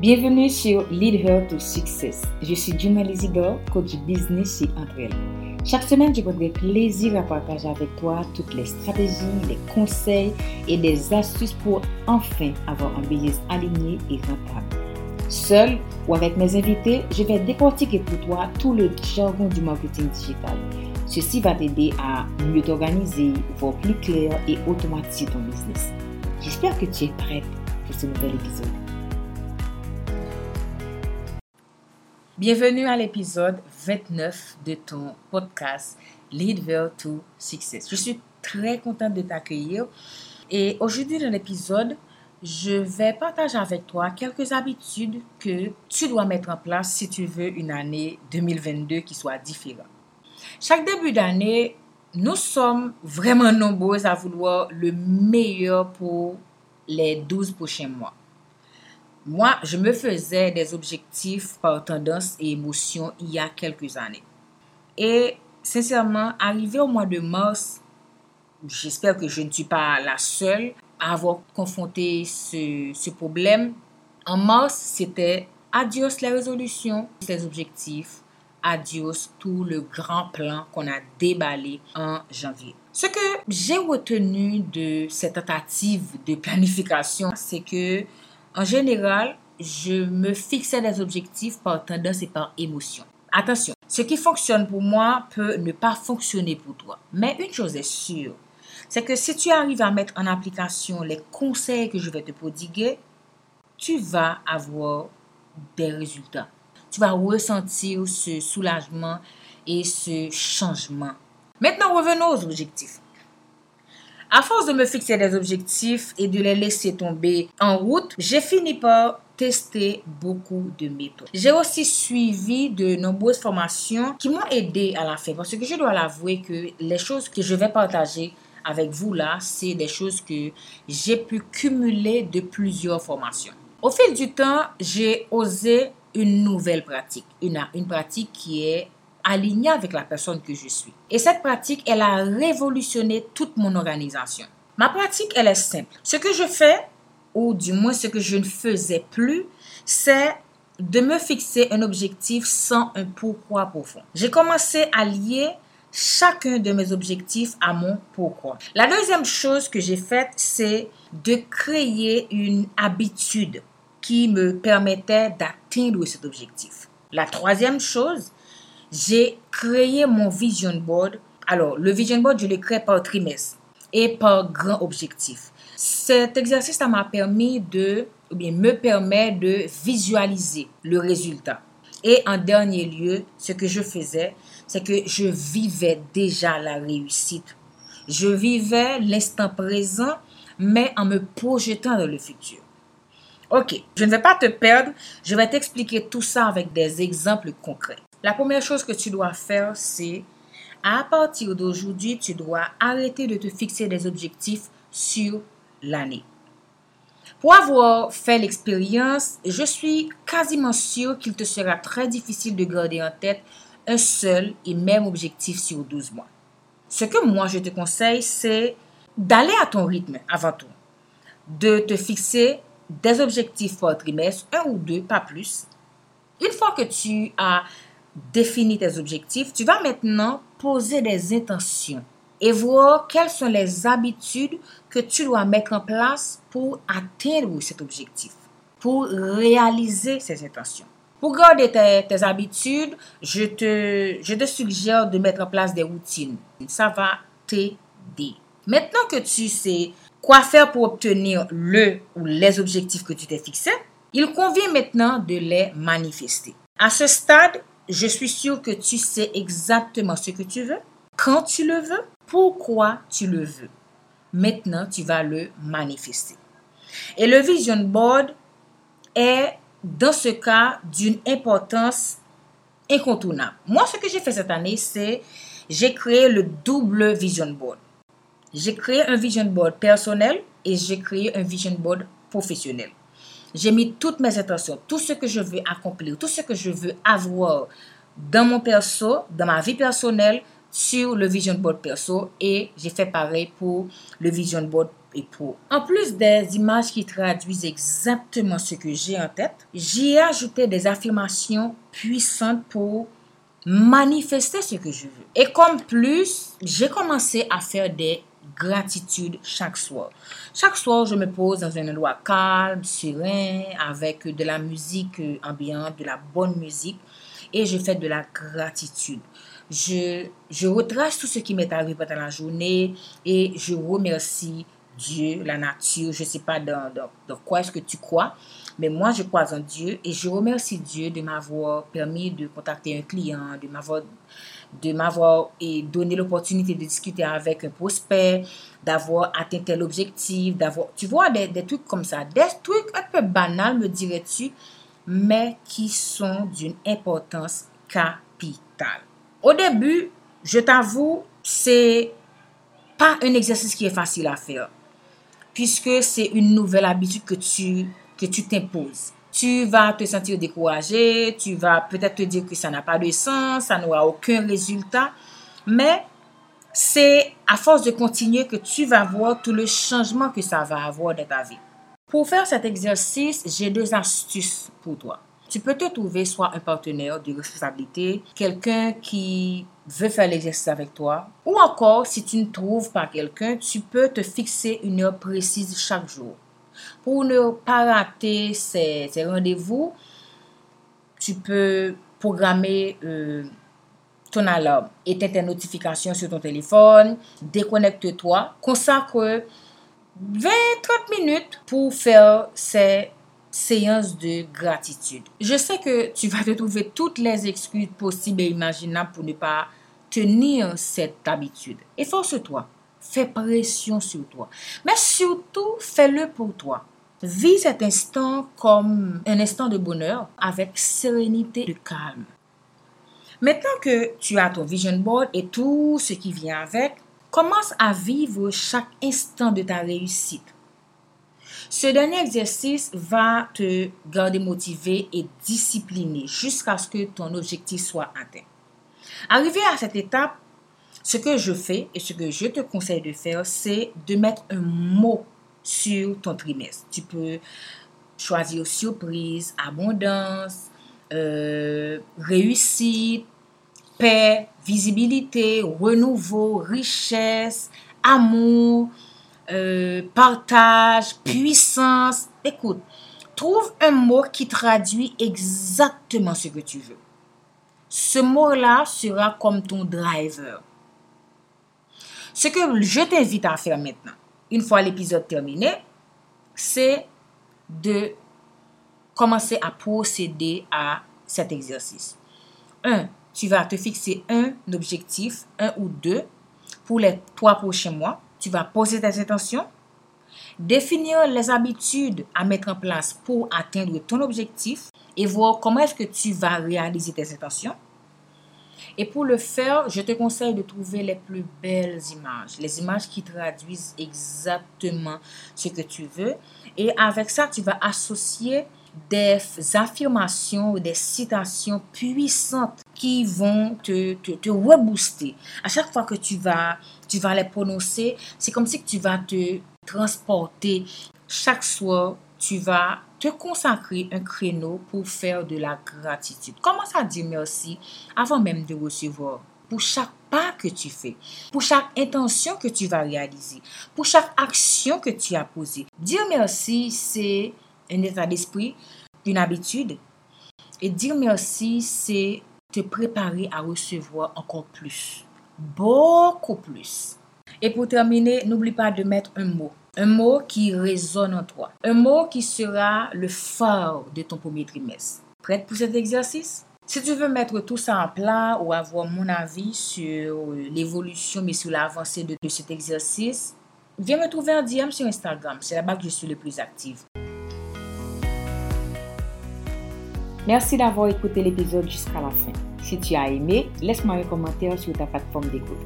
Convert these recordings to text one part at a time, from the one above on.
Bienvenue sur Lead Her to Success. Je suis Juma Lizidor, coach business chez Entre Chaque semaine, je prendrai plaisir à partager avec toi toutes les stratégies, les conseils et des astuces pour enfin avoir un business aligné et rentable. Seul ou avec mes invités, je vais décortiquer pour toi tout le jargon du marketing digital. Ceci va t'aider à mieux t'organiser, voir plus clair et automatiser ton business. J'espère que tu es prête pour ce nouvel épisode. Bienvenue à l'épisode 29 de ton podcast Lead Vers to Success. Je suis très contente de t'accueillir et aujourd'hui dans l'épisode, je vais partager avec toi quelques habitudes que tu dois mettre en place si tu veux une année 2022 qui soit différente. Chaque début d'année, nous sommes vraiment nombreux à vouloir le meilleur pour les 12 prochains mois. Moi, je me faisais des objectifs par tendance et émotion il y a quelques années. Et sincèrement, arrivé au mois de mars, j'espère que je ne suis pas la seule à avoir confronté ce, problème. En mars, c'était adios les résolutions, les objectifs, adios tout le grand plan qu'on a déballé en janvier. Ce que j'ai retenu de cette tentative de planification, c'est que en général, je me fixais des objectifs par tendance et par émotion. Attention, ce qui fonctionne pour moi peut ne pas fonctionner pour toi. Mais une chose est sûre, c'est que si tu arrives à mettre en application les conseils que je vais te prodiguer, tu vas avoir des résultats. Tu vas ressentir ce soulagement et ce changement. Maintenant, revenons aux objectifs. À force de me fixer des objectifs et de les laisser tomber en route, j'ai fini par tester beaucoup de méthodes. J'ai aussi suivi de nombreuses formations qui m'ont aidé à la fin parce que je dois l'avouer que les choses que je vais partager avec vous là, c'est des choses que j'ai pu cumuler de plusieurs formations. Au fil du temps, j'ai osé une nouvelle pratique, une, une pratique qui est alignée avec la personne que je suis. Et cette pratique, elle a révolutionné toute mon organisation. Ma pratique, elle est simple. Ce que je fais, ou du moins ce que je ne faisais plus, c'est de me fixer un objectif sans un pourquoi profond. J'ai commencé à lier chacun de mes objectifs à mon pourquoi. La deuxième chose que j'ai faite, c'est de créer une habitude qui me permettait d'atteindre cet objectif. La troisième chose, j'ai créé mon vision board. Alors, le vision board, je l'ai créé par trimestre et par grand objectif. Cet exercice, ça m'a permis de, ou bien me permet de visualiser le résultat. Et en dernier lieu, ce que je faisais, c'est que je vivais déjà la réussite. Je vivais l'instant présent, mais en me projetant dans le futur. Ok, je ne vais pas te perdre, je vais t'expliquer tout ça avec des exemples concrets. La première chose que tu dois faire, c'est à partir d'aujourd'hui, tu dois arrêter de te fixer des objectifs sur l'année. Pour avoir fait l'expérience, je suis quasiment sûr qu'il te sera très difficile de garder en tête un seul et même objectif sur 12 mois. Ce que moi je te conseille, c'est d'aller à ton rythme avant tout, de te fixer des objectifs par trimestre, un ou deux, pas plus. Une fois que tu as défini tes objectifs, tu vas maintenant poser des intentions et voir quelles sont les habitudes que tu dois mettre en place pour atteindre cet objectif, pour réaliser ces intentions. Pour garder tes, habitudes, je te, je te suggère de mettre en place des routines. Ça va t'aider. Maintenant que tu sais quoi faire pour obtenir le ou les objectifs que tu t'es fixés, il convient maintenant de les manifester. À ce stade, je suis sûre que tu sais exactement ce que tu veux, quand tu le veux, pourquoi tu le veux. Maintenant, tu vas le manifester. Et le vision board est, dans ce cas, d'une importance incontournable. Moi, ce que j'ai fait cette année, c'est j'ai créé le double vision board. J'ai créé un vision board personnel et j'ai créé un vision board professionnel. J'ai mis toutes mes intentions, tout ce que je veux accomplir, tout ce que je veux avoir dans mon perso, dans ma vie personnelle, sur le vision board perso et j'ai fait pareil pour le vision board et. En plus des images qui traduisent exactement ce que j'ai en tête, j'y ai ajouté des affirmations puissantes pour manifester ce que je veux. Et comme plus, j'ai commencé à faire des gratitudes chaque soir. Chaque soir, je me pose dans un endroit calme, serein, avec de la musique ambiante, de la bonne musique, et je fais de la gratitude. Je, je retrace tout ce qui m'est arrivé pendant la journée et je remercie Dieu, la nature, je ne sais pas dans, dans, quoi est-ce que tu crois, mais moi je crois en Dieu et je remercie Dieu de m'avoir permis de contacter un client, de m'avoir de m'avoir donné l'opportunité de discuter avec un prospect, d'avoir atteint tel objectif, d'avoir, tu vois, des, des, trucs comme ça, des trucs un peu banals, me dirais-tu, mais qui sont d'une importance capitale. Au début, je t'avoue, c'est pas un exercice qui est facile à faire, puisque c'est une nouvelle habitude que tu que tu t'imposes. Tu vas te sentir découragé, tu vas peut-être te dire que ça n'a pas de sens, ça n'aura aucun résultat, mais c'est à force de continuer que tu vas voir tout le changement que ça va avoir dans ta vie. Pour faire cet exercice, j'ai deux astuces pour toi. Tu peux te trouver soit un partenaire de responsabilité, quelqu'un qui veut faire l'exercice avec toi, ou encore, si tu ne trouves pas quelqu'un, tu peux te fixer une heure précise chaque jour. Pour ne pas rater ces, rendez-vous, tu peux programmer euh, ton alarme, éteindre tes notifications sur ton téléphone, déconnecte-toi, consacre 20-30 minutes pour faire ces séance de gratitude. Je sais que tu vas te trouver toutes les excuses possibles et imaginables pour ne pas tenir cette habitude. Efforce-toi. Fais pression sur toi. Mais surtout, fais-le pour toi. Vis cet instant comme un instant de bonheur avec sérénité et calme. Maintenant que tu as ton vision board et tout ce qui vient avec, commence à vivre chaque instant de ta réussite. Ce dernier exercice va te garder motivé et discipliné jusqu'à ce que ton objectif soit atteint. Arrivé à cette étape, ce que je fais et ce que je te conseille de faire, c'est de mettre un mot sur ton trimestre. Tu peux choisir surprise, abondance, euh, réussite, paix, visibilité, renouveau, richesse, amour, euh, partage, puissance. Écoute, trouve un mot qui traduit exactement ce que tu veux. Ce mot-là sera comme ton driver. Ce que je t'invite à faire maintenant, une fois l'épisode terminé, c'est de commencer à procéder à cet exercice. Un, tu vas te fixer un objectif, un ou deux, pour les trois prochains mois tu vas poser tes intentions, définir les habitudes à mettre en place pour atteindre ton objectif et voir comment est-ce que tu vas réaliser tes intentions. Et pour le faire, je te conseille de trouver les plus belles images, les images qui traduisent exactement ce que tu veux. Et avec ça, tu vas associer des affirmations ou des citations puissantes qui vont te, te, te rebooster. À chaque fois que tu vas, tu vas les prononcer, c'est comme si tu vas te transporter. Chaque soir, tu vas te consacrer un créneau pour faire de la gratitude. Commence à dire merci avant même de recevoir? Pour chaque pas que tu fais, pour chaque intention que tu vas réaliser, pour chaque action que tu as posée. Dire merci, c'est un état d'esprit, une habitude. Et dire merci, c'est te préparer à recevoir encore plus. Beaucoup plus. Et pour terminer, n'oublie pas de mettre un mot. Un mot qui résonne en toi. Un mot qui sera le phare de ton premier trimestre. Prête pour cet exercice? Si tu veux mettre tout ça en plat ou avoir mon avis sur l'évolution mais sur l'avancée de, cet exercice, viens me trouver un DM sur Instagram. C'est là-bas que je suis le plus active. Merci d'avoir écouté l'épisode jusqu'à la fin. Si tu as aimé, laisse-moi un commentaire sur ta plateforme d'écoute.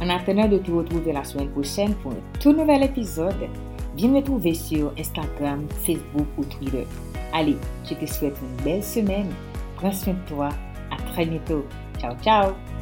En attendant de te retrouver la semaine prochaine pour un tout nouvel épisode, viens me trouver sur Instagram, Facebook ou Twitter. Allez, je te souhaite une belle semaine. Prends soin de toi. À très bientôt. Ciao, ciao.